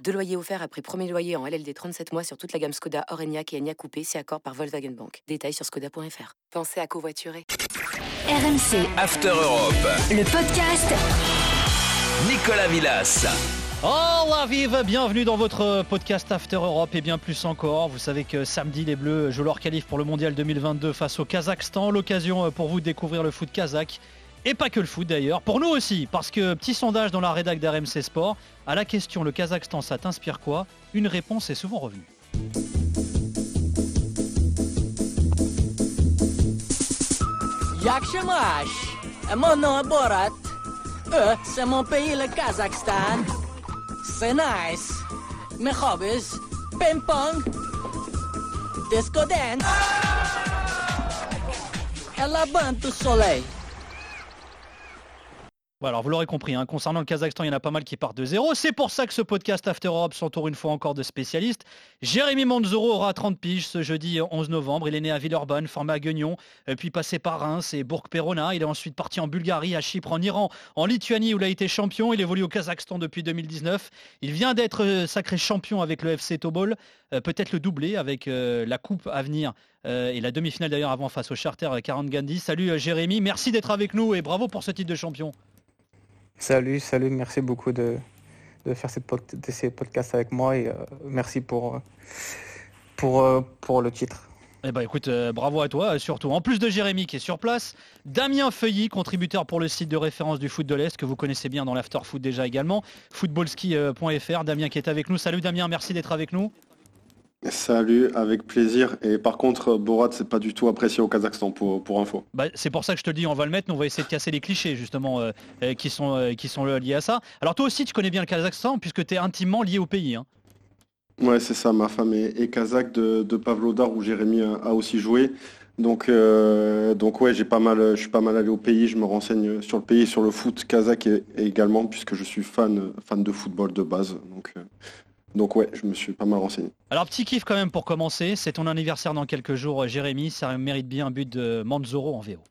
Deux loyers offerts après premier loyer en LLD 37 mois sur toute la gamme Skoda, Orenia et Enya Coupé, c'est accord par Volkswagen Bank. Détails sur skoda.fr. Pensez à covoiturer. RMC After Europe. Le podcast Nicolas Villas. Oh la vive, bienvenue dans votre podcast After Europe et bien plus encore. Vous savez que samedi les Bleus jouent leur qualif pour le Mondial 2022 face au Kazakhstan. L'occasion pour vous de découvrir le foot kazakh. Et pas que le foot d'ailleurs, pour nous aussi, parce que petit sondage dans la rédac d'RMC Sport, à la question le Kazakhstan ça t'inspire quoi? Une réponse est souvent revenue. Nice. Mes hobbies, ping-pong, disco dance, et la bande. Bon, alors vous l'aurez compris, hein, concernant le Kazakhstan, il y en a pas mal qui partent de zéro. C'est pour ça que ce podcast After Europe s'entoure une fois encore de spécialistes. Jérémy Manzoro aura 30 piges ce jeudi 11 novembre. Il est né à Villeurbanne, formé à Guignon, euh, puis passé par Reims et Bourg-Perona. Il est ensuite parti en Bulgarie, à Chypre, en Iran, en Lituanie où il a été champion. Il évolue au Kazakhstan depuis 2019. Il vient d'être euh, sacré champion avec le FC Tobol, euh, peut-être le doublé avec la coupe à venir et la demi-finale d'ailleurs avant face au Charter 40 Gandhi. Salut Jérémy, merci d'être avec nous et bravo pour ce titre de champion. Salut, salut, merci beaucoup de, faire pod- de ces podcasts avec moi et euh, merci pour, euh, euh, pour le titre. Eh ben écoute, bravo à toi, surtout. En plus de Jérémy qui est sur place, Damien Feuilly, contributeur pour le site de référence du foot de l'Est, que vous connaissez bien dans l'after foot déjà également, footballski.fr. Damien qui est avec nous. Salut Damien, merci d'être avec nous. Salut, avec plaisir. Et par contre, Borat, c'est pas du tout apprécié au Kazakhstan pour, pour info. Bah, c'est pour ça que je te le dis, on va le mettre, nous on va essayer de casser les clichés justement euh, euh, qui, sont, euh, qui sont liés à ça. Alors toi aussi tu connais bien le Kazakhstan puisque tu es intimement lié au pays. hein. Ouais, c'est ça. Ma femme est, est kazakh de, de Pavlodar où Jérémy a, a aussi joué. Donc, donc ouais, j'ai pas mal, je suis pas mal allé au pays. Je me renseigne sur le pays, sur le foot kazakh et- et également puisque je suis fan, fan de football de base. Donc, donc ouais, je me suis pas mal renseigné. Alors petit kiff quand même pour commencer, c'est ton anniversaire dans quelques jours euh, Jérémy, ça mérite bien un but de Manzoro en VO.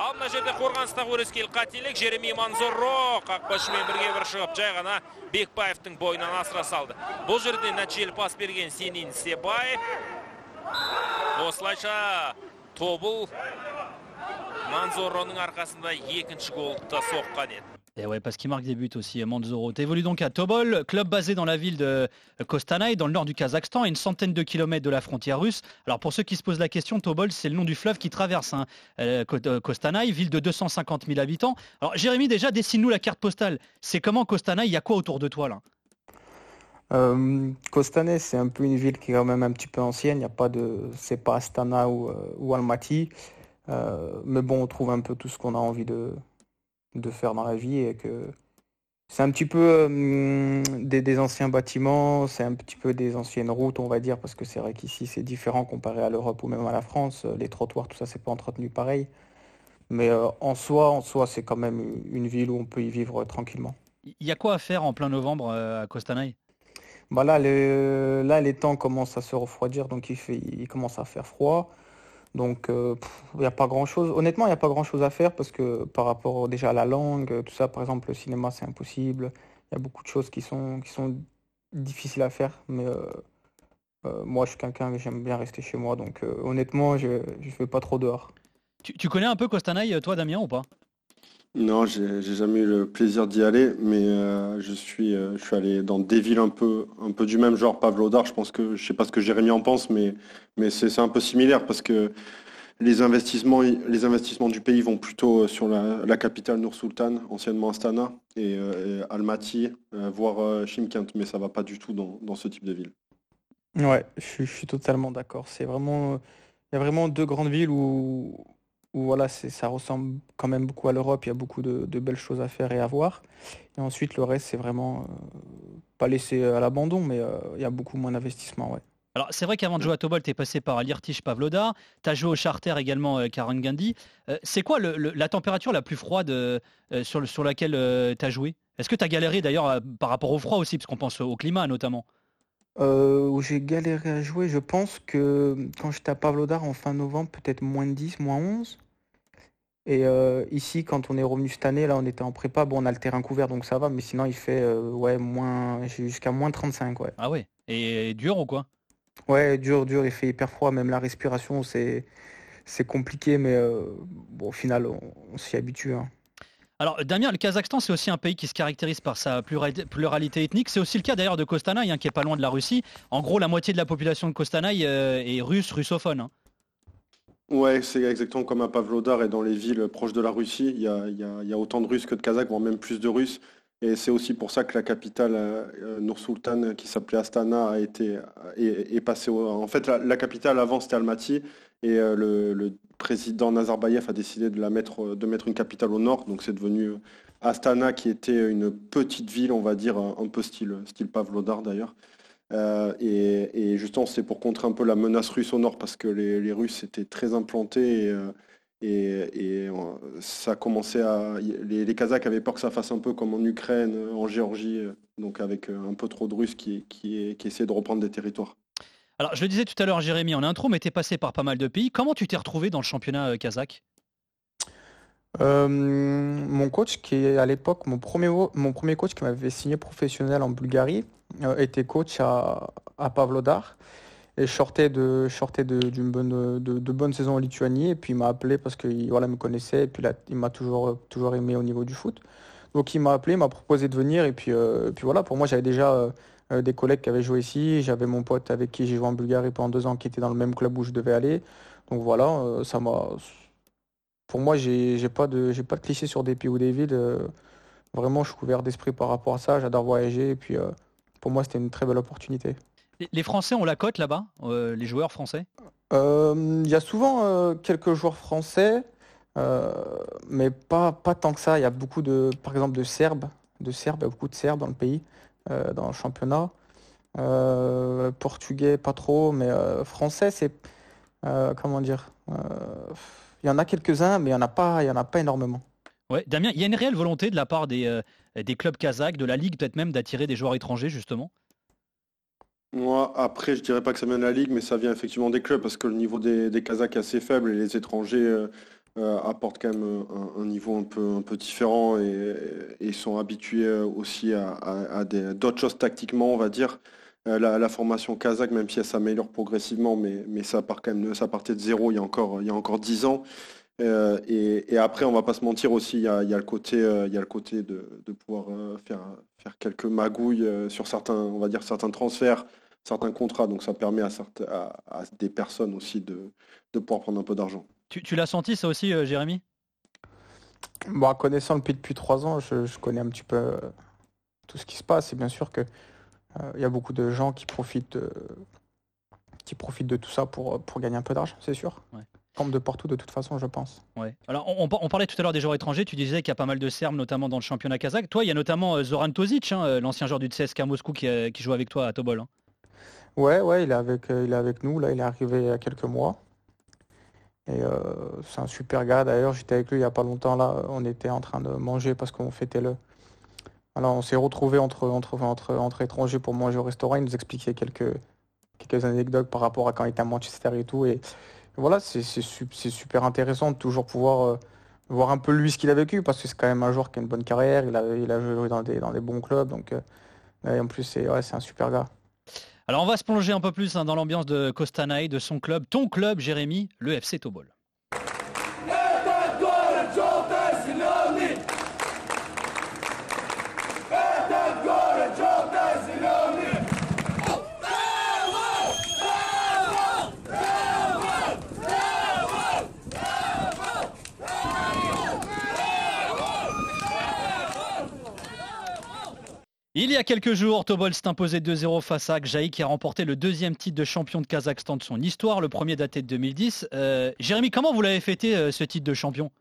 ал мына жерде қорғаныстағы өрескел қателік жереми манзоро қақпашымен бірге бір шығып жай ғана бекбаевтың бойынан асыра салды бұл жерде нәтижелі пас берген сенин себаев осылайша тобыл манзороның арқасында екінші голды да соққан еді Et ouais, parce qu'il marque des buts aussi, euh, Manzoro. Tu évolues donc à Tobol, club basé dans la ville de Kostanay, dans le nord du Kazakhstan, à une centaine de kilomètres de la frontière russe. Alors pour ceux qui se posent la question, Tobol, c'est le nom du fleuve qui traverse hein, euh, euh, Kostanay, ville de 250 000 habitants. Alors Jérémy, déjà, dessine-nous la carte postale. C'est comment Kostanay Il y a quoi autour de toi là? Euh, Kostanay, c'est un peu une ville qui est quand même un petit peu ancienne. Il n'y a pas de, c'est pas Astana ou, euh, Almaty. Euh, mais bon, on trouve un peu tout ce qu'on a envie de, de faire dans la vie et que c'est un petit peu euh, des, des anciens bâtiments, c'est un petit peu des anciennes routes, on va dire, parce que c'est vrai qu'ici c'est différent comparé à l'Europe ou même à la France. Euh, Les trottoirs, tout ça, c'est pas entretenu pareil. Mais euh, en soi, en soi, c'est quand même une ville où on peut y vivre euh, tranquillement. Il y a quoi à faire en plein novembre à Kostanay Bah là, le- là, les temps commencent à se refroidir, donc il fait, il commence à faire froid. Donc, euh, il n'y a pas grand-chose. Honnêtement, il n'y a pas grand-chose à faire parce que par rapport déjà à la langue, euh, tout ça, par exemple, le cinéma, c'est impossible. Il y a beaucoup de choses qui sont, qui sont difficiles à faire. Mais euh, euh, moi, je suis quelqu'un que j'aime bien rester chez moi. Donc, euh, honnêtement, je ne vais pas trop dehors. tu, tu connais un peu Kostanay, euh, toi Damien, ou pas? Non, j'ai jamais eu le plaisir d'y aller, mais euh, je suis, euh, je suis allé dans des villes un peu, un peu du même genre, Pavlodar. Je pense que, je sais pas ce que Jérémy en pense, mais, mais c'est un peu similaire parce que les investissements, les investissements du pays vont plutôt sur la, capitale Nour-Sultan, anciennement Astana, et, euh, Almaty, euh, voire euh, mais ça va pas du tout dans, dans ce type de ville. Ouais, je, suis- je suis totalement d'accord. C'est vraiment, il y a vraiment deux grandes villes où, où voilà, ça ressemble quand même beaucoup à l'Europe. Il y a beaucoup de, de belles choses à faire et à voir. Et ensuite, le reste, c'est vraiment euh, pas laissé à l'abandon, mais euh, il y a beaucoup moins d'investissement, ouais. Alors c'est vrai qu'avant de jouer à Tobol, tu es passé par Lirtich Pavlodar, tu as joué au Charter également euh, Karen Gandhi. Euh, c'est quoi le- le- la température la plus froide sur, le- sur laquelle tu as joué? Est-ce que tu as galéré d'ailleurs par rapport au froid aussi, parce qu'on pense au climat notamment? Euh, où j'ai galéré à jouer, je pense que quand j'étais à Pavlodar en fin novembre, peut-être moins de 10, moins 11. Et euh, ici, quand on est revenu cette année, là, on était en prépa. Bon, on a le terrain couvert, donc ça va. Mais sinon, il fait euh, ouais, moins, jusqu'à moins 35, ouais. Ah ouais Et dur ou quoi? Ouais, dur, dur. Il fait hyper froid. Même la respiration, c'est c'est compliqué. Mais euh, bon, au final, on, on s'y habitue. hein. Alors Damien, le Kazakhstan c'est aussi un pays qui se caractérise par sa plurali- pluralité ethnique. C'est aussi le cas d'ailleurs de Kostanay, hein, qui est pas loin de la Russie. En gros, la moitié de la population de Kostanay euh, est russe, russophone. hein. Ouais, c'est exactement comme à Pavlodar et dans les villes proches de la Russie. Il y a, autant de Russes que de Kazakhs, voire même plus de Russes. Et c'est aussi pour ça que la capitale, euh, Nur-Sultan, qui s'appelait Astana, a été, est, est passée au... En fait, la, capitale avant, c'était Almaty. Et euh, le, président Nazarbayev a décidé de, la mettre, de mettre une capitale au nord. Donc c'est devenu Astana, qui était une petite ville, on va dire, un un peu style, style Pavlodar d'ailleurs. Euh, et, et justement, c'est pour contrer un peu la menace russe au nord parce que les, les Russes étaient très implantés et, euh, et- et, euh, ça a commencé à. Les, les Kazakhs avaient peur que ça fasse un peu comme en Ukraine, en Géorgie, donc avec un peu trop de Russes qui, qui, qui essaient de reprendre des territoires. Alors je le disais tout à l'heure Jérémy en intro, mais tu es passé par pas mal de pays. Comment tu t'es retrouvé dans le championnat kazakh? Euh, mon coach, qui est à l'époque mon premier, mon premier coach qui m'avait signé professionnel en Bulgarie, était coach à, à Pavlodar. Et je sortais de, de, d'une bonne, de, de bonnes saisons en Lituanie. Et puis il m'a appelé parce qu'il voilà, me connaissait. Et puis il m'a toujours, toujours aimé au niveau du foot. Donc il m'a appelé, m'a proposé de venir. Et puis, euh, puis voilà, pour moi, j'avais déjà euh, euh, des collègues qui avaient joué ici. J'avais mon pote avec qui j'ai joué en Bulgarie pendant deux ans qui était dans le même club où je devais aller. Donc voilà, euh, ça m'a. Pour moi, j'ai pas de, j'ai pas de cliché sur des pays ou des villes. euh, vraiment, je suis couvert d'esprit par rapport à ça. J'adore voyager. Et puis, euh, pour moi, c'était une très belle opportunité. Les- Français ont la cote là-bas, euh, les joueurs français? Euh, Il y a souvent euh, quelques joueurs français, mais pas, pas tant que ça. Il y a beaucoup de, par exemple, de Serbes, de Serbes, il y a beaucoup de Serbes dans le pays, dans le championnat. Portugais, pas trop, mais français, c'est, comment dire, il y en a quelques-uns, mais il y en a pas, il y en a pas énormément. Ouais, Damien, il y a une réelle volonté de la part des, des clubs kazakhs, de la ligue peut-être même, d'attirer des joueurs étrangers justement? Moi, après, je dirais pas que ça vient de la Ligue, mais ça vient effectivement des clubs parce que le niveau des, des Kazakhs est assez faible et les étrangers euh, euh, apportent quand même un, un niveau un peu, un peu différent et, sont habitués euh, aussi à, d'autres choses tactiquement, on va dire. Euh, la, la formation kazakh, même si elle s'améliore progressivement, mais, mais ça part quand même, ça partait de zéro il y a encore, il y a encore 10 ans. Euh, et, et après, on va pas se mentir aussi, il y a, il y a le côté, euh, il y a le côté de, de pouvoir euh, faire, faire quelques magouilles euh, sur certains, on va dire certains transferts, certains contrats. Donc ça permet à, à, à des personnes aussi de, de pouvoir prendre un peu d'argent. Tu, tu l'as senti ça aussi, euh, Jérémy? Bon, connaissant le pays depuis trois ans, je, je connais un petit peu tout ce qui se passe. Et bien sûr que euh, il y a beaucoup de gens qui profitent, euh, qui profitent de tout ça pour, pour gagner un peu d'argent, c'est sûr. Ouais. Comme de partout, de toute façon, je pense. Ouais. Alors, on, on par- on parlait tout à l'heure des joueurs étrangers. Tu disais qu'il y a pas mal de Serbes, notamment dans le championnat kazakh. Toi, il y a notamment euh, Zoran Tozic, hein, euh, l'ancien joueur du CSKA Moscou qui, euh, qui joue avec toi à Tobol. hein. Ouais, ouais, il est avec, il est avec nous. Là, il est arrivé il y a quelques mois. Et euh, c'est un super gars. D'ailleurs, j'étais avec lui il n'y a pas longtemps. Là, on était en train de manger parce qu'on fêtait le. Alors, on s'est retrouvés entre, entre, entre, entre étrangers pour manger au restaurant. Il nous expliquait quelques, quelques anecdotes par rapport à quand il était à Manchester et tout. Et voilà, c'est c'est su- c'est super intéressant de toujours pouvoir euh, voir un peu lui ce qu'il a vécu parce que c'est quand même un joueur qui a une bonne carrière. Il a, il joué dans des, bons clubs. Donc, euh, en plus, c'est un super gars. Alors, on va se plonger un peu plus hein, dans l'ambiance de Kostanay, de son club, ton club, Jérémy, le FC Tobol. Il y a quelques jours, Tobol s'est imposé 2-0 face à Akjaï qui a remporté le deuxième titre de champion de Kazakhstan de son histoire, le premier daté de 2010. Euh, Jérémy, comment vous l'avez fêté euh, ce titre de champion?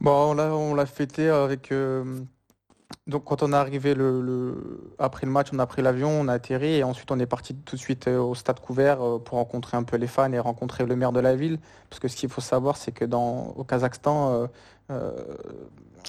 Bon, on l'a, on l'a fêté avec, euh, donc quand on est arrivé après le match, on a pris l'avion, on a atterri et ensuite on est parti tout de suite au stade couvert pour rencontrer un peu les fans et rencontrer le maire de la ville. Parce que ce qu'il faut savoir, c'est que dans, au Kazakhstan,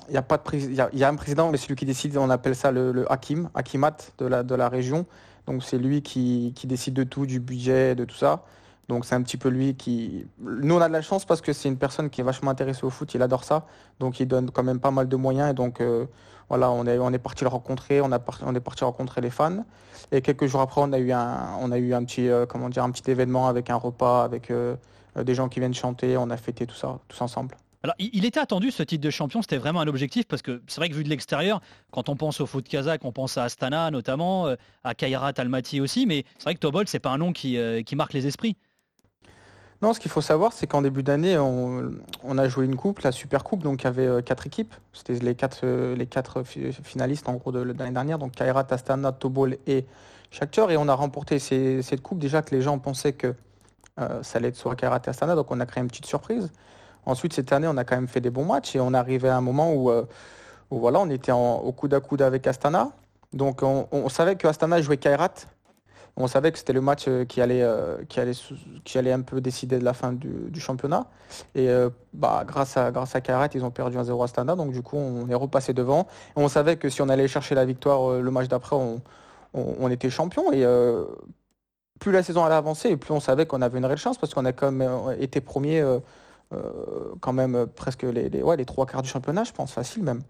il y a pas de il y a, un président, mais celui qui décide, on appelle ça le, hakim, hakimat de la, de la région. Donc c'est lui qui, qui décide de tout, du budget, de tout ça. Donc c'est un petit peu lui qui... Nous on a de la chance parce que c'est une personne qui est vachement intéressée au foot, il adore ça. Donc il donne quand même pas mal de moyens et donc euh, voilà, on est, on est parti le rencontrer, on, a on est parti rencontrer les fans. Et quelques jours après, on a eu un, on a eu un petit, euh, comment dire, un petit événement avec un repas, avec euh, des gens qui viennent chanter, on a fêté tout ça, tous ensemble. Alors, il était attendu ce titre de champion, c'était vraiment un objectif parce que c'est vrai que vu de l'extérieur, quand on pense au foot kazakh, on pense à Astana notamment, euh, à Kairat Almaty aussi, mais c'est vrai que Tobol, c'est pas un nom qui, euh, qui marque les esprits. Non, ce qu'il faut savoir, c'est qu'en début d'année, on, a joué une coupe, la Super Coupe, donc il y avait euh, quatre équipes. C'était les quatre, finalistes en gros de, l'année dernière, donc Kairat, Astana, Tobol et Shakhtar. Et on a remporté cette coupe déjà que les gens pensaient que ça allait être soit Kairat et Astana, donc on a créé une petite surprise. Ensuite, cette année, on a quand même fait des bons matchs et on est arrivé à un moment où, euh, où voilà, on était en- au coude à coude avec Astana. Donc on, savait que Astana jouait Kairat. On savait que c'était le match euh, qui allait, euh, qui, allait, qui allait un peu décider de la fin du, championnat. Et bah, grâce à, grâce à Kairat, ils ont perdu 1-0 à Astana. Donc du coup, on est repassé devant. Et on savait que si on allait chercher la victoire le match d'après, on, on- était champion. Et plus la saison allait avancer, et plus on savait qu'on avait une réelle chance parce qu'on a quand même été premier euh, quand même euh, presque les, les, ouais, les trois quarts du championnat, je pense, facile même.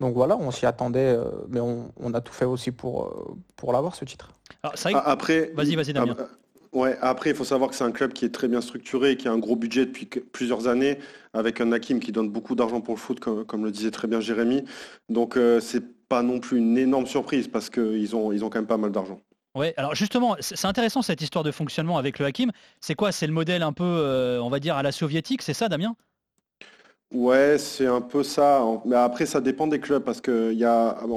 Donc voilà, on s'y attendait, euh, mais on, on a tout fait aussi pour, pour l'avoir ce titre. Alors, vrai que- Ah, Après, Vas-y, vas-y, Damien. Ah, Ouais, après, il faut savoir que c'est un club qui est très bien structuré, qui a un gros budget depuis que- plusieurs années, avec un Hakim qui donne beaucoup d'argent pour le foot, comme, comme le disait très bien Jérémy. Donc, euh, c'est pas non plus une énorme surprise parce qu'ils ont, ils ont quand même pas mal d'argent. Ouais, alors justement, c'est intéressant cette histoire de fonctionnement avec le Hakim. C'est quoi? C'est le modèle un peu, euh, on va dire, à la soviétique, c'est ça, Damien? Ouais, c'est un peu ça. Mais après, ça dépend des clubs parce que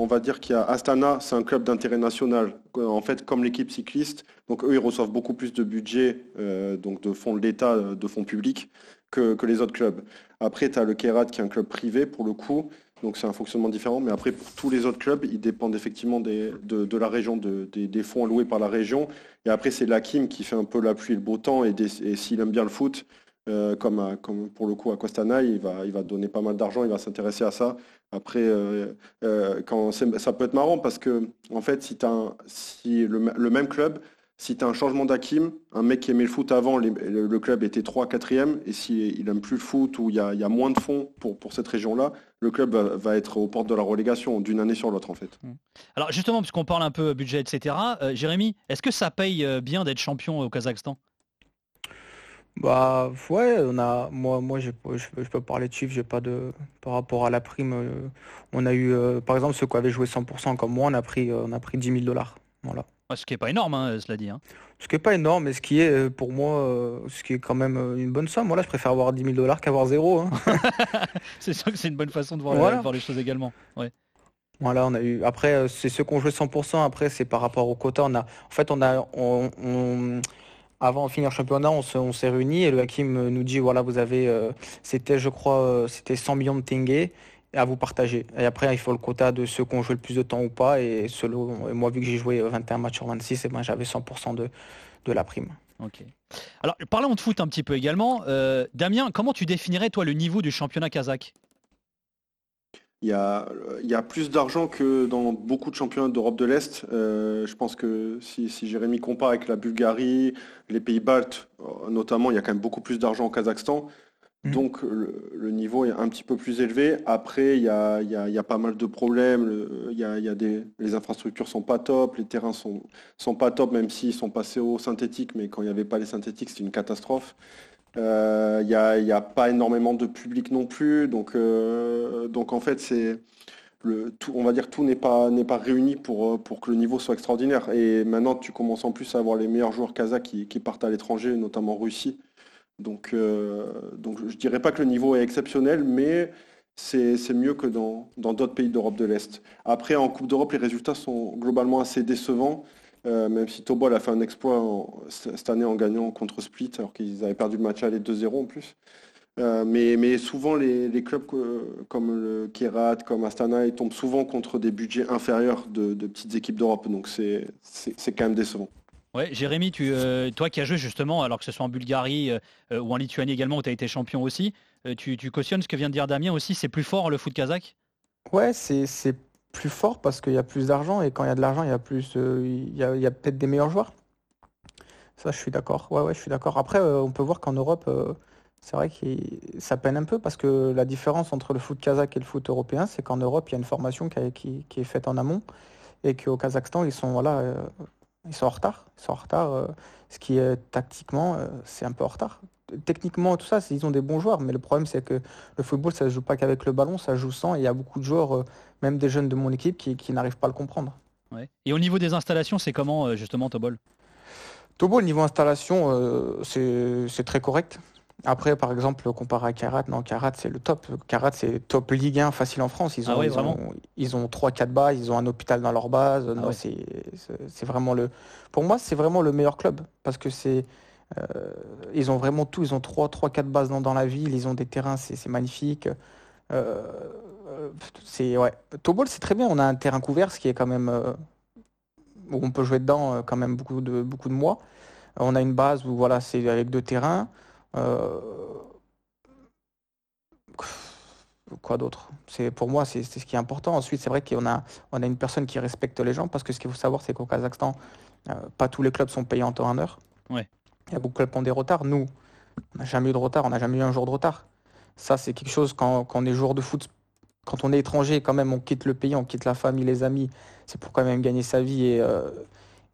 va dire qu'il y a Astana, c'est un club d'intérêt national. En fait, comme l'équipe cycliste, donc eux, ils reçoivent beaucoup plus de budget, euh, donc de fonds de l'État, euh, de fonds publics, que, les autres clubs. Après, tu as le Kairat qui est un club privé pour le coup, donc c'est un fonctionnement différent. Mais après, pour tous les autres clubs, ils dépendent effectivement de, la région, de- des, fonds alloués par la région. Et après, c'est l'Hakim qui fait un peu la pluie et le beau temps. Et, s'il aime bien le foot, euh, comme, pour le coup à Costana, il va, donner pas mal d'argent, il va s'intéresser à ça. Après, euh, euh, ça peut être marrant parce que, en fait, si, le, même club, si tu as un changement d'Hakim, un mec qui aimait le foot avant, le, club était 3 4e, et s'il il aime plus le foot ou il y a, moins de fonds pour cette région-là, le club va, être aux portes de la relégation d'une année sur l'autre, en fait. Alors justement, puisqu'on parle un peu budget, etc. euh, Jérémy, est-ce que ça paye euh, bien d'être champion au Kazakhstan? Bah ouais, on a moi moi j'ai pas- je, peux je peux parler de chiffres, j'ai pas de par rapport à la prime euh, on a eu euh, par exemple ceux qui avaient joué 100% comme moi, on a pris euh, on a pris 10 000 dollars. Voilà. Ouais, Ce qui est pas énorme, hein, cela dit. hein. Ce qui est pas énorme, mais ce qui est euh, pour moi euh, ce qui est quand même euh, une bonne somme. Je préfère avoir 10 000 dollars qu'avoir zéro. hein. C'est sûr que c'est une bonne façon de voir, Voilà. voir les choses également. Ouais. Voilà, on a eu. Après, c'est ceux qui ont joué 100%. Après, c'est par rapport au quota. On a, en fait, on a, on, on- avant de finir le championnat, on se- on s'est réunis et le Hakim nous dit voilà, vous avez, euh, c'était, je crois, euh, c'était 100 millions de tenge à vous partager. Et après, il faut le quota de ceux qui ont joué le plus de temps ou pas. Et, selon, et moi, vu que j'ai joué 21 matchs sur 26, et ben, j'avais 100% de, de la prime. Ok. Alors parlons de foot un petit peu également. Euh, Damien, comment tu définirais toi le niveau du championnat kazakh? Il y a, il y a plus d'argent que dans beaucoup de championnats d'Europe de l'Est. Euh, je pense que si, si Jérémy compare avec la Bulgarie, les pays baltes, euh, notamment, il y a quand même beaucoup plus d'argent au Kazakhstan. Mhm. Donc le, niveau est un petit peu plus élevé. Après, il y a, pas mal de problèmes. Les infrastructures sont pas top, les terrains sont, sont pas top, même s'ils sont passés au synthétique. Mais quand il n'y avait pas les synthétiques, c'était une catastrophe. Euh, Il n'y a, pas énormément de public non plus. Donc, euh, en fait, on va dire tout n'est pas, réuni pour, que le niveau soit extraordinaire. Et maintenant, tu commences en plus à avoir les meilleurs joueurs kazakhs qui partent à l'étranger, notamment en Russie. Donc, euh, donc je ne dirais pas que le niveau est exceptionnel, mais c'est mieux que dans d'autres pays d'Europe de l'Est. Après, en Coupe d'Europe, les résultats sont globalement assez décevants, euh, même si Tobol a fait un exploit cette année en gagnant contre Split, alors qu'ils avaient perdu le match aller 2-0 en plus. Euh, mais, souvent, les, clubs comme le Kerat, comme Astana, ils tombent souvent contre des budgets inférieurs de, petites équipes d'Europe. Donc c'est quand même décevant. Ouais, Jérémy, euh, toi qui as joué justement, alors que ce soit en Bulgarie euh, euh, ou en Lituanie également, où tu as été champion aussi, tu, cautionnes ce que vient de dire Damien aussi, c'est plus fort le foot kazakh? Ouais, c'est plus fort parce qu'il y a plus d'argent et quand il y a de l'argent, il y a plus, il y a, peut-être des meilleurs joueurs. Ça, je suis d'accord. Ouais, ouais, je suis d'accord. Après, on peut voir qu'en Europe, c'est vrai que ça peine un peu parce que la différence entre le foot kazakh et le foot européen, c'est qu'en Europe, il y a une formation qui, est faite en amont et qu'au Kazakhstan, ils sont, voilà, ils sont en retard. Ils sont en retard. euh, ce qui est tactiquement, euh, c'est un peu en retard. Techniquement, tout ça, c'est- ils ont des bons joueurs, mais le problème, c'est que le football, ça ne se joue pas qu'avec le ballon, ça joue sans. Et il y a beaucoup de joueurs, euh, même des jeunes de mon équipe, qui, qui n'arrivent pas à le comprendre. Ouais. Et au niveau des installations, c'est comment justement Tobol? Tobo, le niveau installation, c'est c'est très correct. Après, par exemple, comparé à Karat, non, Karat, c'est le top. Karat, c'est top Ligue 1 facile en France. Ils Ah ont, ouais, ils ont, ils ont 3-4 bases, ils ont un hôpital dans leur base. ouais. c'est vraiment le. Pour moi, c'est vraiment le meilleur club parce que c'est. euh, ils ont vraiment tout. Ils ont 3-4 bases dans, dans la ville. Ils ont des terrains, c'est magnifique. Euh, c'est ouais. Tobol, c'est très bien. On a un terrain couvert, ce qui est quand même euh, où on peut jouer dedans quand même beaucoup de beaucoup de mois. On a une base où voilà, c'est avec deux terrains. Euh, Quoi d'autre? C'est pour moi, c'est ce qui est important. Ensuite, c'est vrai qu'on a on a une personne qui respecte les gens parce que ce qu'il faut savoir, c'est qu'au Kazakhstan, euh, pas tous les clubs sont payés en temps en heure. Ouais. Il y a beaucoup de clubs qui ont des retards. Nous, on n'a jamais eu de retard, on n'a jamais eu un jour de retard. Ça, c'est quelque chose quand, quand on est joueur de foot, quand on est étranger, quand même, on quitte le pays, on quitte la famille, les amis. C'est pour quand même gagner sa vie et, euh,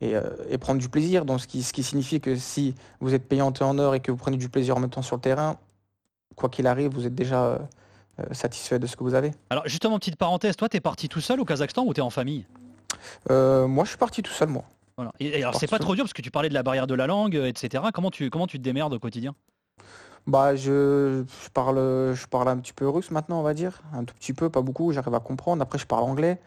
et, euh, et prendre du plaisir. Donc, ce qui, ce qui signifie que si vous êtes payé en temps en heure et que vous prenez du plaisir en même temps sur le terrain, quoi qu'il arrive, vous êtes déjà euh, euh, satisfait de ce que vous avez. Alors justement, petite parenthèse, toi, t'es parti tout seul au Kazakhstan ou t'es en famille? Euh, moi, je suis parti tout seul, moi. Voilà. Et, et alors c'est pas seul. trop dur parce que tu parlais de la barrière de la langue, etc. Comment tu, comment tu te démerdes au quotidien? Bah, je, je parle, je parle un petit peu russe maintenant, on va dire. Un tout petit peu, pas beaucoup, j'arrive à comprendre. Après, je parle anglais.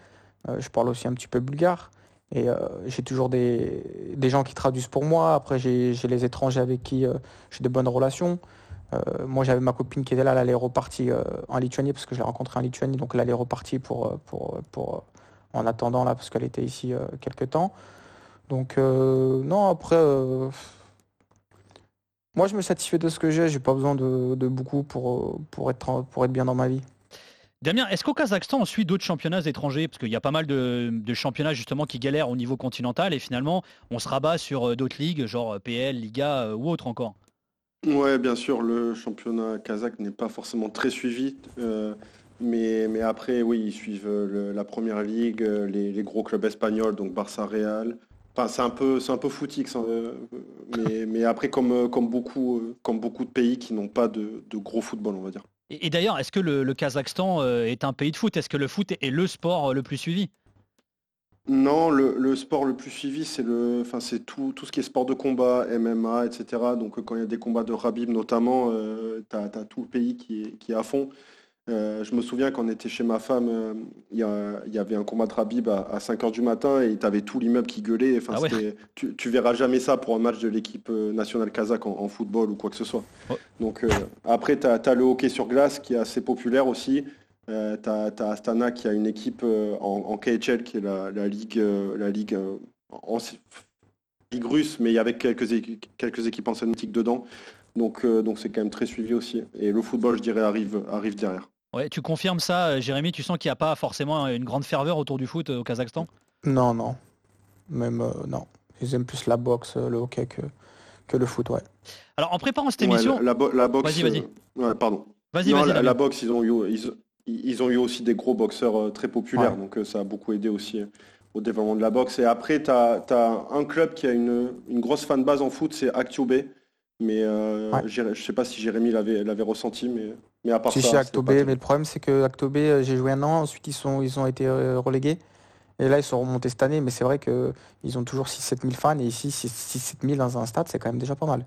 Euh, je parle aussi un petit peu bulgare. Et euh, j'ai toujours des, des gens qui traduisent pour moi. Après, j'ai les étrangers avec qui euh, j'ai de bonnes relations. Euh, moi, j'avais ma copine qui était là, elle est repartie en Lituanie parce que je l'ai rencontrée en Lituanie. Donc elle est repartie pour, pour, pour, en attendant, là, parce qu'elle était ici quelques temps. Donc, non, après, moi, je me satisfais de ce que j'ai. J'ai pas besoin de, de beaucoup pour, pour, être, pour être bien dans ma vie. Damien, est-ce qu'au Kazakhstan, on suit d'autres championnats étrangers? Parce qu'il y a pas mal de, championnats justement qui galèrent au niveau continental et finalement, on se rabat sur euh, d'autres ligues, genre euh, PL, Liga euh, ou autre encore. Ouais, bien sûr, le championnat kazakh n'est pas forcément très suivi. mais, après, oui, ils suivent la première ligue, les, gros clubs espagnols, donc Barça Real. Enfin, c'est un peu, c'est un peu mais, après, comme, comme, beaucoup, comme beaucoup de pays qui n'ont pas de gros football, on va dire. Et, d'ailleurs, est-ce que le, Kazakhstan euh, est un pays de foot? Est-ce que le foot est le sport euh, le plus suivi? Non, le, sport le plus suivi, c'est le, enfin, c'est tout, tout ce qui est sport de combat, MMA, etc. Donc euh, quand il y a des combats de Rabib notamment, euh, tu as, tout le pays qui est à fond. Euh, je me souviens quand on était chez ma femme, euh, il y, avait un combat de Rabib à, à 5h du matin et tu avais tout l'immeuble qui gueulait. Enfin, Ah ouais. tu, tu verras jamais ça pour un match de l'équipe euh, nationale kazakh en, en football ou quoi que ce soit. Ouais. Donc euh, après, tu as, le hockey sur glace qui est assez populaire aussi. T'as, t'as Astana qui a une équipe en, en KHL qui est la, la ligue, la ligue, en- ligue russe, mais avec quelques, quelques équipes en dedans. Donc euh, donc c'est quand même très suivi aussi. Et le football, je dirais, arrive, arrive derrière. Ouais, tu confirmes ça, euh, Jérémy? Tu sens qu'il n'y a pas forcément une grande ferveur autour du foot euh, au Kazakhstan? Non, non. Même, euh, non. Ils aiment plus la boxe, euh, le hockey que, que le foot, ouais. Alors en préparant cette Ouais, émission, la, la bo- la boxe. Vas-y, vas-y. euh, ouais, pardon. vas-y, vas-y. la, boxe, ils ont eu, ils, ils ont eu aussi des gros boxeurs euh, très populaires, Ouais. donc euh, ça a beaucoup aidé aussi euh, au développement de la boxe. Et après, tu as, un club qui a une, une grosse fan base en foot, c'est Actiobé. Mais euh, Ouais. Je sais pas si Jérémy l'avait l'avait ressenti, mais, mais à part Si, ça. chez c'est Actobé, mais le problème, c'est que Actobé, euh, j'ai joué un an, ensuite ils, sont, ils ont été euh, relégués. Et là, ils sont remontés cette année, mais c'est vrai qu'ils ont toujours 6-7 000 fans, et ici, 6-7 000 dans un stade, c'est quand même déjà pas mal.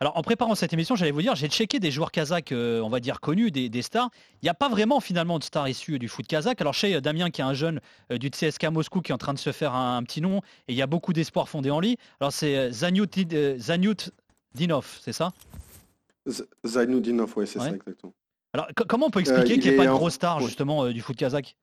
Alors en préparant cette émission, j'allais vous dire, j'ai checké des joueurs kazakhs, euh, on va dire connus, des, des stars. Il n'y a pas vraiment finalement de stars issues du foot kazakh. Alors chez Damien, qui est un jeune euh, du CSK Moscou, qui est en train de se faire un, un petit nom, et il y a beaucoup d'espoir fondé en lui. Alors c'est euh, Zaniut Dinov, c'est ça? Zainuddinov, ouais, c'est ça exactement. Alors comment on peut expliquer qu'il n'y ait pas de gros star justement du foot kazakh?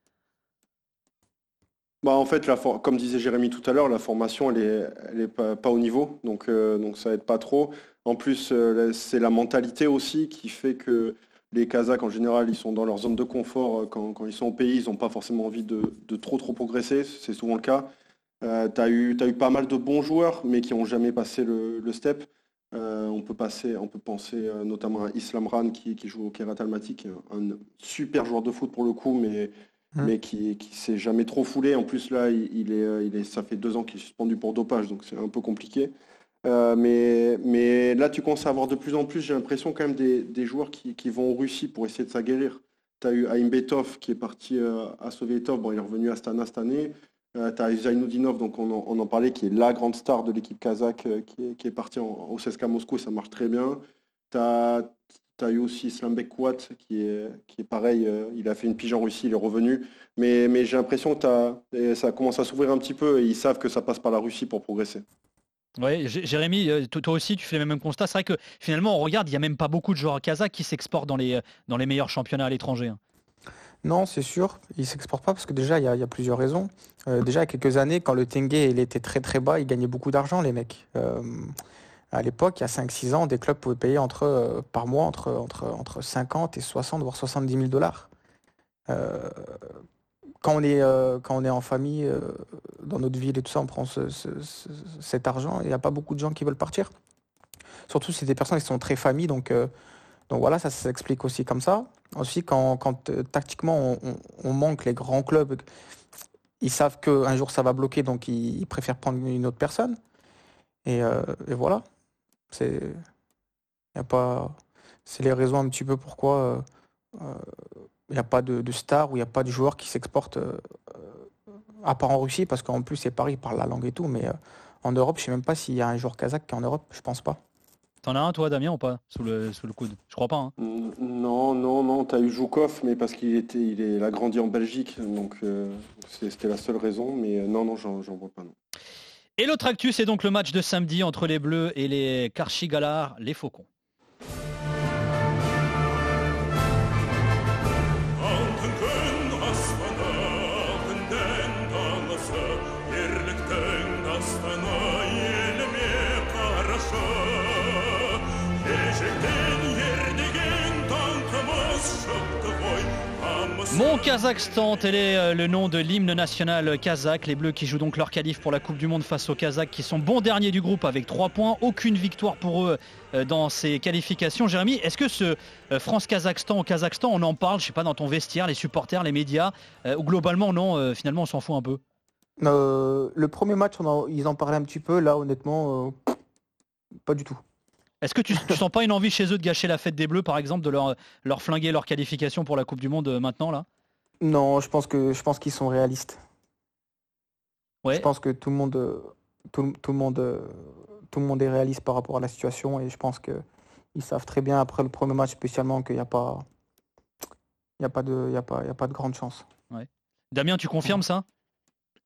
Bah, en fait, la comme disait Jérémy tout à l'heure, la formation, elle est, elle est pas, au niveau, donc, donc ça aide pas trop. En plus, c'est la mentalité aussi qui fait que les Kazakhs, en général, ils sont dans leur zone de confort. Quand, ils sont au pays, ils n'ont pas forcément envie de, trop, trop progresser. C'est souvent le cas. Euh, tu as, eu pas mal de bons joueurs, mais qui n'ont jamais passé le, step. Euh, on, peut passer, on peut penser euh, notamment à Islam Ran qui, joue au Kerat Almaty, qui est un, super joueur de foot pour le coup, mais, mmh. mais qui ne s'est jamais trop foulé. En plus, là, il, est, il est, ça fait deux ans qu'il est suspendu pour dopage, donc c'est un peu compliqué. mais, mais là, tu commences à avoir de plus en plus, j'ai l'impression, quand même, des, joueurs qui, vont en Russie pour essayer de s'aguerrir. Tu as eu Aimbetov qui est parti à Sovietov, bon, il est revenu à Stana cette année. Euh, tu as donc on en, parlait, qui est la grande star de l'équipe kazakh, euh, qui, est, parti au CSKA Moscou, et ça marche très bien. Tu as, eu aussi Slambek Kouat, qui est, pareil, euh, il a fait une pige en Russie, il est revenu. Mais, j'ai l'impression que ça commence à s'ouvrir un petit peu, et ils savent que ça passe par la Russie pour progresser. Oui, Jérémy, toi aussi, tu fais le même constat. C'est vrai que finalement, on regarde, il n'y a même pas beaucoup de joueurs kazakhs qui s'exportent dans les, dans les meilleurs championnats à l'étranger. Hein. Non, c'est sûr, il ne s'exporte pas parce que déjà, il y, a plusieurs raisons. Euh, déjà, il y a quelques années, quand le Tengue il était très très bas, ils gagnaient beaucoup d'argent, les mecs. Euh, à l'époque, il y a 5-6 ans, des clubs pouvaient payer entre, euh, par mois entre, entre, entre 50 et 60, voire 70 000 dollars. quand, on est, en famille, dans notre ville et tout ça, on prend cet argent. Il n'y a pas beaucoup de gens qui veulent partir. Surtout, c'est des personnes qui sont très familles, donc voilà, ça s'explique aussi comme ça. Aussi, quand, euh, tactiquement on, manque les grands clubs, ils savent qu'un jour ça va bloquer, donc ils, préfèrent prendre une autre personne. Et, euh, voilà. C'est a pas c'est les raisons un petit peu pourquoi euh, il n'y a pas de, star ou il n'y a pas de joueur qui s'exporte à part en Russie, parce qu'en plus c'est Paris, par la langue et tout, mais en Europe, je ne sais même pas s'il y a un joueur kazakh qui est en Europe, je pense pas. T'en as un toi Damien ou pas sous le, sous le coude? Je crois pas. Hein. Non, non, non, t'as eu Joukov, mais parce qu'il était, il, est, a grandi en Belgique, donc euh, c'était la seule raison, mais euh, non, non, j'en vois pas. Non. Et l'autre actu, c'est donc le match de samedi entre les Bleus et les Karchigalar, les Faucons. Mon Kazakhstan, tel est euh, le nom de l'hymne national kazakh. Les Bleus qui jouent donc leur qualif pour la Coupe du Monde face aux Kazakhs qui sont bons derniers du groupe avec 3 points. Aucune victoire pour eux euh, dans ces qualifications. Jérémy, est-ce que ce euh, France-Kazakhstan au Kazakhstan, on en parle, je sais pas, dans ton vestiaire, les supporters, les médias, ou globalement non, finalement on s'en fout un peu? Le premier match, ils en parlaient un petit peu. Là, honnêtement, pas du tout. Est-ce que tu, ne sens pas une envie chez eux de gâcher la fête des Bleus, par exemple, de leur, leur flinguer leur qualification pour la Coupe du Monde euh, maintenant là? Non, je pense que je pense qu'ils sont réalistes. Ouais. Je pense que tout le monde, tout, le monde, tout le monde est réaliste par rapport à la situation et je pense que ils savent très bien après le premier match spécialement qu'il n'y a pas, il y a pas de, il y a pas, il y a pas de grande chance. Ouais. Damien, tu confirmes ça?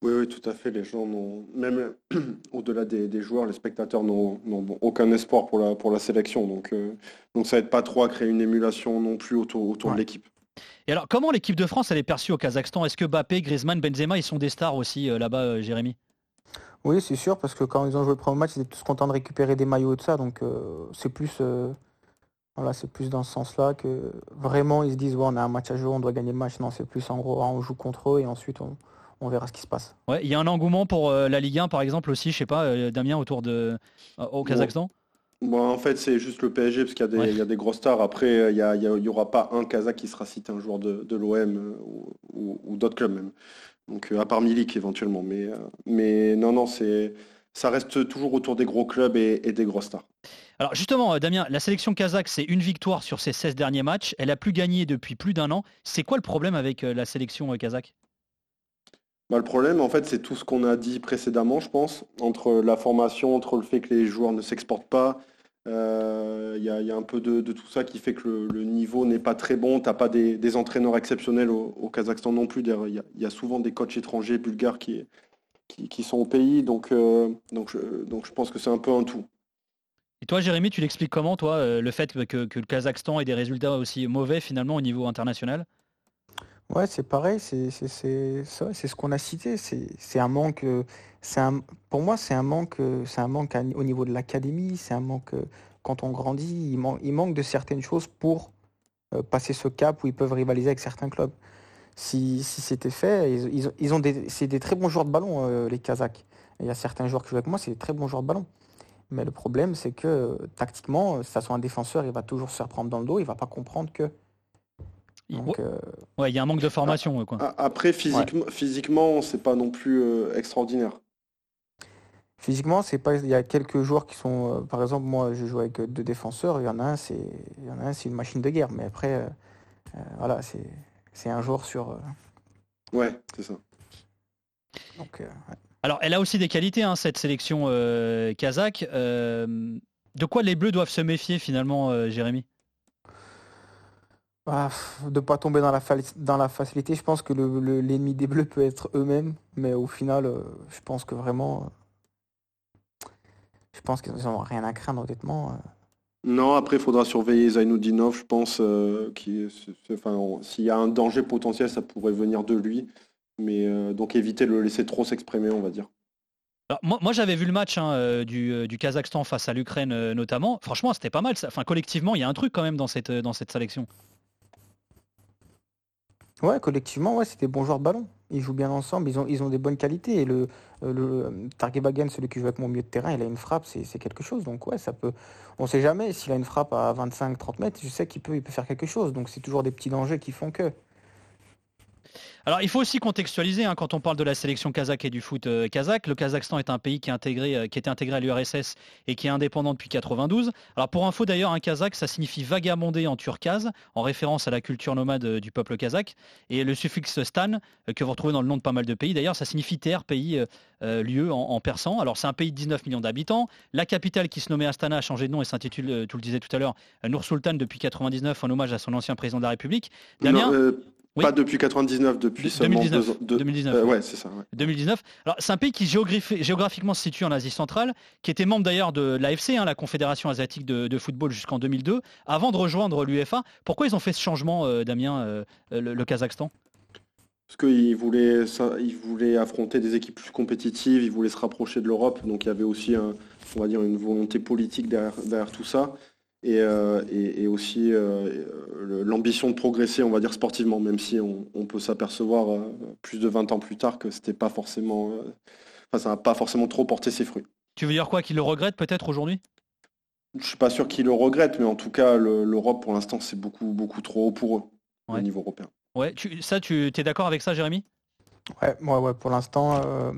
Oui, oui, tout à fait. Les gens n'ont, même au-delà des, joueurs, les spectateurs n'ont, aucun espoir pour la, pour la sélection. Donc, euh, donc ça n'aide pas trop à créer une émulation non plus autour, autour de l'équipe. Et alors, comment l'équipe de France elle est perçue au Kazakhstan? Est-ce que Bappé, Griezmann, Benzema, ils sont des stars aussi euh, là-bas, euh, Jérémy? Oui, c'est sûr, parce que quand ils ont joué le premier match, ils étaient tous contents de récupérer des maillots et tout ça. Donc c'est plus, voilà, c'est plus dans ce sens-là que vraiment ils se disent ouais, on a un match à jouer, on doit gagner le match. Non, c'est plus en gros, on joue contre eux et ensuite on, on verra ce qui se passe. Ouais, il y a un engouement pour euh, la Ligue 1 par exemple aussi, je sais pas, euh, Damien autour de euh, au Kazakhstan? Bon. en fait, c'est juste le PSG parce qu'il y, a des gros stars. Après, il n'y aura pas un Kazakh qui sera cité un joueur de, l'OM ou, d'autres clubs même. Donc, à part Milik éventuellement. Mais, mais non, non, c'est ça reste toujours autour des gros clubs et, des gros stars. Alors justement, Damien, la sélection kazakh, c'est une victoire sur ses 16 derniers matchs. Elle a plus gagné depuis plus d'un an. C'est quoi le problème avec la sélection kazakh? Bah, le problème, en fait, c'est tout ce qu'on a dit précédemment, je pense, entre la formation, entre le fait que les joueurs ne s'exportent pas. Il euh, y, a un peu de, tout ça qui fait que le, niveau n'est pas très bon. Tu n'as pas des, entraîneurs exceptionnels au, Kazakhstan non plus. Il y, a souvent des coachs étrangers, bulgares, qui, sont au pays. Donc, euh, donc, je, pense que c'est un peu un tout. Et toi, Jérémy, tu l'expliques comment, toi, euh, le fait que le Kazakhstan ait des résultats aussi mauvais finalement au niveau international? Ouais, c'est pareil, c'est ce qu'on a cité. C'est un manque. euh, pour moi, c'est un manque. euh, au niveau de l'académie. C'est un manque euh, quand on grandit. Il, man- il manque de certaines choses pour passer ce cap où ils peuvent rivaliser avec certains clubs. Si, c'était fait, ils, ils c'est des très bons joueurs de ballon, les Kazakhs. Il y a certains joueurs qui jouent avec moi, c'est des très bons joueurs de ballon. Mais le problème, c'est que tactiquement, ça soit un défenseur, il va toujours se faire prendre dans le dos. Il va pas comprendre que. Donc, euh, ouais, il y a un manque de formation. quoi. Après, physiquement, physiquement c'est pas non plus euh, extraordinaire. Physiquement, c'est pas. Il y a quelques joueurs qui sont. euh, par exemple, moi, je joue avec deux défenseurs. Il y en a un, c'est. Il y en a un, c'est une machine de guerre. Mais après, euh, euh, voilà, c'est. C'est un joueur sur. euh, Ouais, c'est ça. donc, euh, ouais. Alors, elle a aussi des qualités, hein, cette sélection euh, kazakh. Euh, de quoi les Bleus doivent se méfier finalement, euh, Jérémy? Ah, pff, de pas tomber dans la, dans la facilité. Je pense que le- le- l'ennemi des Bleus peut être eux-mêmes. Mais au final, euh, je pense que vraiment. euh, je pense qu'ils n'ont rien à craindre, honnêtement. euh. Non, après, il faudra surveiller Zainuddinov, je pense. euh, qui, enfin, S'il y a un danger potentiel, ça pourrait venir de lui. Mais euh, donc éviter de le laisser trop s'exprimer, on va dire. Alors, moi, moi, j'avais vu le match hein, du, du Kazakhstan face à l'Ukraine euh, notamment. Franchement, c'était pas mal. ça. Enfin, collectivement, il y a un truc quand même dans cette, dans cette sélection. Ouais, collectivement, ouais, c'est des bons joueurs de ballon. Ils jouent bien ensemble, ils ont, ils ont des bonnes qualités. Et le, euh, le euh, Targuebagan, celui qui joue avec mon milieu de terrain, il a une frappe, c'est c'est quelque chose. Donc ouais, ça peut. On sait jamais, s'il a une frappe à 25-30 mètres, je sais qu'il peut, il peut faire quelque chose. Donc c'est toujours des petits dangers qui font que. Alors, il faut aussi contextualiser hein, quand on parle de la sélection kazakh et du foot euh, kazakh. Le Kazakhstan est un pays qui, est intégré, euh, qui était intégré à l'URSS et qui est indépendant depuis 92. Alors, pour info d'ailleurs, un kazakh, ça signifie vagabonder en turkase, en référence à la culture nomade euh, du peuple kazakh. Et le suffixe stan, que vous retrouvez dans le nom de pas mal de pays, d'ailleurs, ça signifie terre, pays, lieu en, en persan. Alors, c'est un pays de 19 millions d'habitants. La capitale qui se nommait Astana a changé de nom et s'intitule, tu le disais tout à l'heure, Nur Sultan depuis 99 en hommage à son ancien président de la République. Damien Non, Oui. Pas depuis 99, depuis De- seulement 2019, deux deux- 2019, euh, ouais, c'est ça. ouais. 2019. Alors, c'est un pays qui géographi- géographiquement se situe en Asie centrale, qui était membre d'ailleurs de l'AFC, hein, la Confédération asiatique de, de football, jusqu'en 2002, avant de rejoindre l'UEFA. Pourquoi ils ont fait ce changement, euh, Damien, euh, le, le Kazakhstan? Parce qu'ils voulaient, affronter des équipes plus compétitives, ils voulaient se rapprocher de l'Europe, donc il y avait aussi, un- on va dire, une volonté politique derrière, derrière tout ça, et, euh, et- et aussi euh, l'ambition de progresser, on va dire, sportivement, même si on, on peut s'apercevoir euh, plus de 20 ans plus tard que c'était pas forcément, euh, enfin, ça n'a pas forcément trop porté ses fruits. Tu veux dire quoi Qu'ils le regrettent peut-être aujourd'hui? Je suis pas sûr qu'ils le regrettent, mais en tout cas, le- l'Europe, pour l'instant, c'est beaucoup, beaucoup trop haut pour eux, Ouais. au niveau européen. Ouais, tu, ça, tu es d'accord avec ça, Jérémy? Ouais, ouais, ouais, pour l'instant, euh,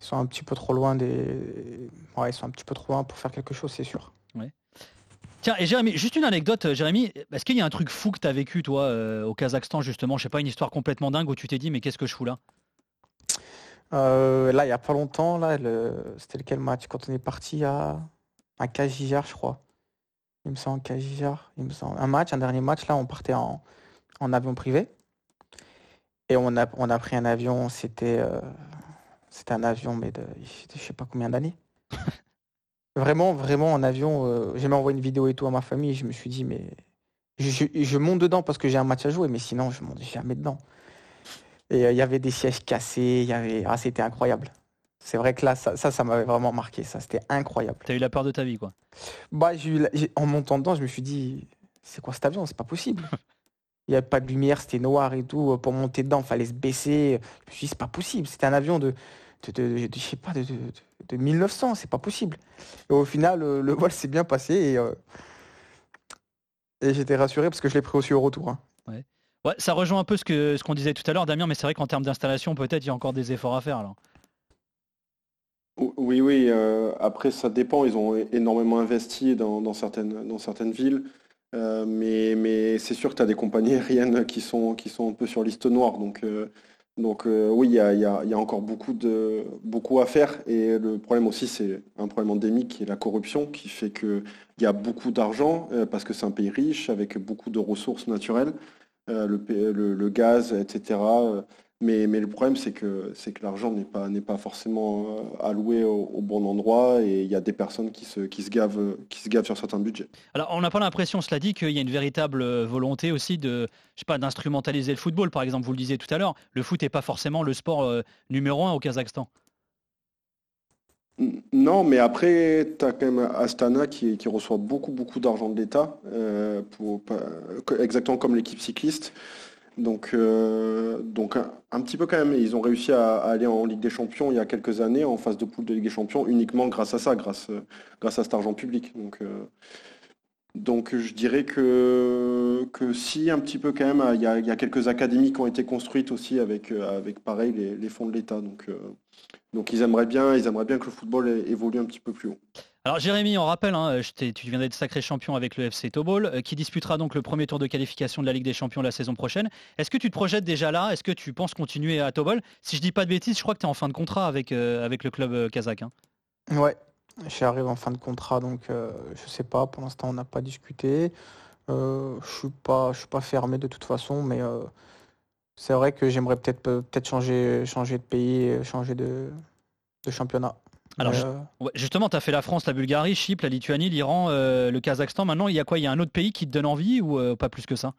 ils sont un petit peu trop loin des. Ouais, ils sont un petit peu trop loin pour faire quelque chose, c'est sûr. Tiens, et Jérémy, juste une anecdote, euh, Jérémy, est-ce qu'il y a un truc fou que tu as vécu, toi, euh, au Kazakhstan, justement? Je sais pas, une histoire complètement dingue où tu t'es dit, mais qu'est-ce que je fous là? Euh, là, il n'y a pas longtemps, là, le... c'était lequel match? Quand on est parti à, à je crois. Il me semble, Kajjar, il me semble. Un match, un dernier match, là, on partait en, en avion privé. Et on a, on a pris un avion, c'était euh, c'était un avion, mais de je sais pas combien d'années. Vraiment, vraiment en avion. euh, j'ai même envoyé une vidéo et tout à ma famille. et je me suis dit, mais je, je- je monte dedans parce que j'ai un match à jouer, mais sinon, je monte jamais dedans. Et euh, il y avait des sièges cassés, il y avait... ah, c'était incroyable. C'est vrai que là, ça, ça, ça m'avait vraiment marqué. Ça, c'était incroyable. T'as eu la peur de ta vie, quoi. Bah, j'ai eu la- en montant dedans, je me suis dit, c'est quoi cet avion? C'est pas possible. Il n'y avait pas de lumière, c'était noir et tout. Pour monter dedans, il fallait se baisser. Je me suis dit, c'est pas possible. C'était un avion de, de, de- de- je sais pas, de, de, de- de 1900, c'est pas possible. Et au final, euh, le vol s'est bien passé et, euh, et j'étais rassuré parce que je l'ai pris aussi au retour. hein. Ouais, ça rejoint un peu ce que ce qu'on disait tout à l'heure, Damien, mais c'est vrai qu'en termes d'installation, peut-être il y a encore des efforts à faire. Alors. Oui, oui. euh, après, ça dépend. Ils ont énormément investi dans, dans certaines, dans certaines villes. Euh, mais mais c'est sûr que tu as des compagnies aériennes qui sont, qui sont un peu sur liste noire. Donc, euh, donc euh, oui, il y a, encore beaucoup, de, beaucoup à faire. Et le problème aussi, c'est un problème endémique qui est la corruption, qui fait qu'il y a beaucoup d'argent, euh, parce que c'est un pays riche, avec beaucoup de ressources naturelles, euh, le gaz, etc. Mais, mais le problème, c'est que, c'est que l'argent n'est pas, n'est pas forcément euh, alloué au, bon endroit et il y a des personnes qui se, qui, se gavent, qui se gavent sur certains budgets. Alors, on n'a pas l'impression, cela dit, qu'il y a une véritable euh, volonté aussi de, je sais pas, d'instrumentaliser le football. Par exemple, vous le disiez tout à l'heure, le foot n'est pas forcément le sport euh, numéro un au Kazakhstan. Non, mais après, tu as quand même Astana qui, qui reçoit beaucoup, beaucoup d'argent de l'État, exactement comme l'équipe cycliste. Donc, euh, donc un, petit peu quand même, ils ont réussi à, aller en Ligue des Champions il y a quelques années, en phase de poule de Ligue des Champions, uniquement grâce à ça, grâce, grâce à cet argent public. Donc, euh, donc je dirais que, que si, un petit peu quand même, il y, a, quelques académies qui ont été construites aussi avec, euh, avec pareil, les, fonds de l'État. Donc, donc ils, aimeraient bien, ils aimeraient bien que le football évolue un petit peu plus haut. Alors Jérémy, on rappelle, hein, tu viens d'être sacré champion avec le FC Tobol, euh, qui disputera donc le premier tour de qualification de la Ligue des Champions la saison prochaine. Est-ce que tu te projettes déjà là? Est-ce que tu penses continuer à Tobol? Si je dis pas de bêtises, je crois que tu es en fin de contrat avec, euh, le club euh, kazakh. Hein. Ouais, j'arrive en fin de contrat, donc je sais pas, pour l'instant on n'a pas discuté. je suis pas, suis pas fermé de toute façon, mais c'est vrai que j'aimerais peut-être changer, changer de pays, changer de championnat. Alors euh, justement, tu as fait la France, la Bulgarie, Chypre, la Lituanie, l'Iran, euh, le Kazakhstan. Maintenant, il y a quoi? Il y a un autre pays qui te donne envie ou euh, pas plus que ça?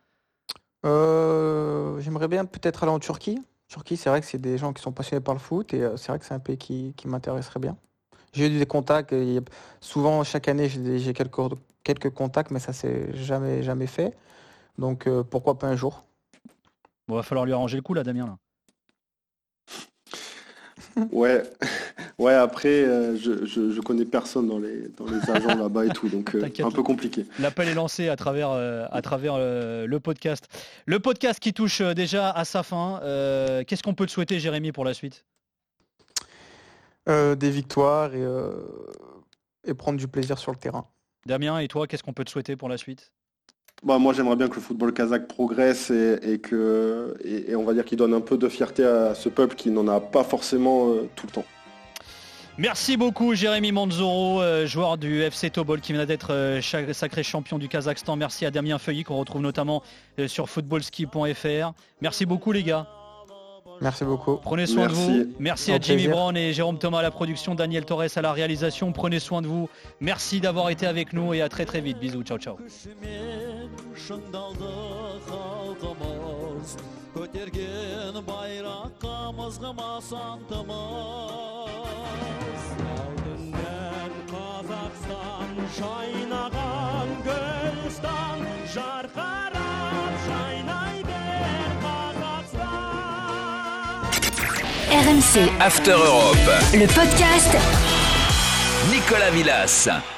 J'aimerais bien peut-être aller en Turquie. Turquie, c'est vrai que c'est des gens qui sont passionnés par le foot et c'est vrai que c'est un pays qui, m'intéresserait bien. J'ai eu des contacts. Et souvent, chaque année, j'ai quelques, quelques contacts, mais ça s'est jamais, jamais fait. Donc pourquoi pas un jour? Bon, va falloir lui arranger le coup là, Damien. Là. Ouais, ouais. Après, euh, je, je, connais personne dans les dans les agents là-bas et tout, donc euh, un peu compliqué. L'appel est lancé à travers euh, à travers le podcast. Le podcast qui touche déjà à sa fin. Qu'est-ce qu'on peut te souhaiter, Jérémy, pour la suite? Des victoires et et prendre du plaisir sur le terrain. Damien, et toi, qu'est-ce qu'on peut te souhaiter pour la suite? Bah, moi, j'aimerais bien que le football kazakh progresse et, que, et, on va dire qu'il donne un peu de fierté à ce peuple qui n'en a pas forcément euh, tout le temps. Merci beaucoup Jérémy Manzoro, euh, joueur du FC Tobol qui vient d'être euh, sacré champion du Kazakhstan. Merci à Damien Feuilly qu'on retrouve notamment sur footballski.fr. Merci beaucoup les gars. Merci beaucoup. Prenez soin de vous. Merci à Jimmy Brown et Jérôme Thomas à la production, Daniel Torres à la réalisation. Prenez soin de vous. Merci d'avoir été avec nous et à très très vite. Bisous. Ciao ciao. RMC After Europe. Le podcast Nicolas Villas.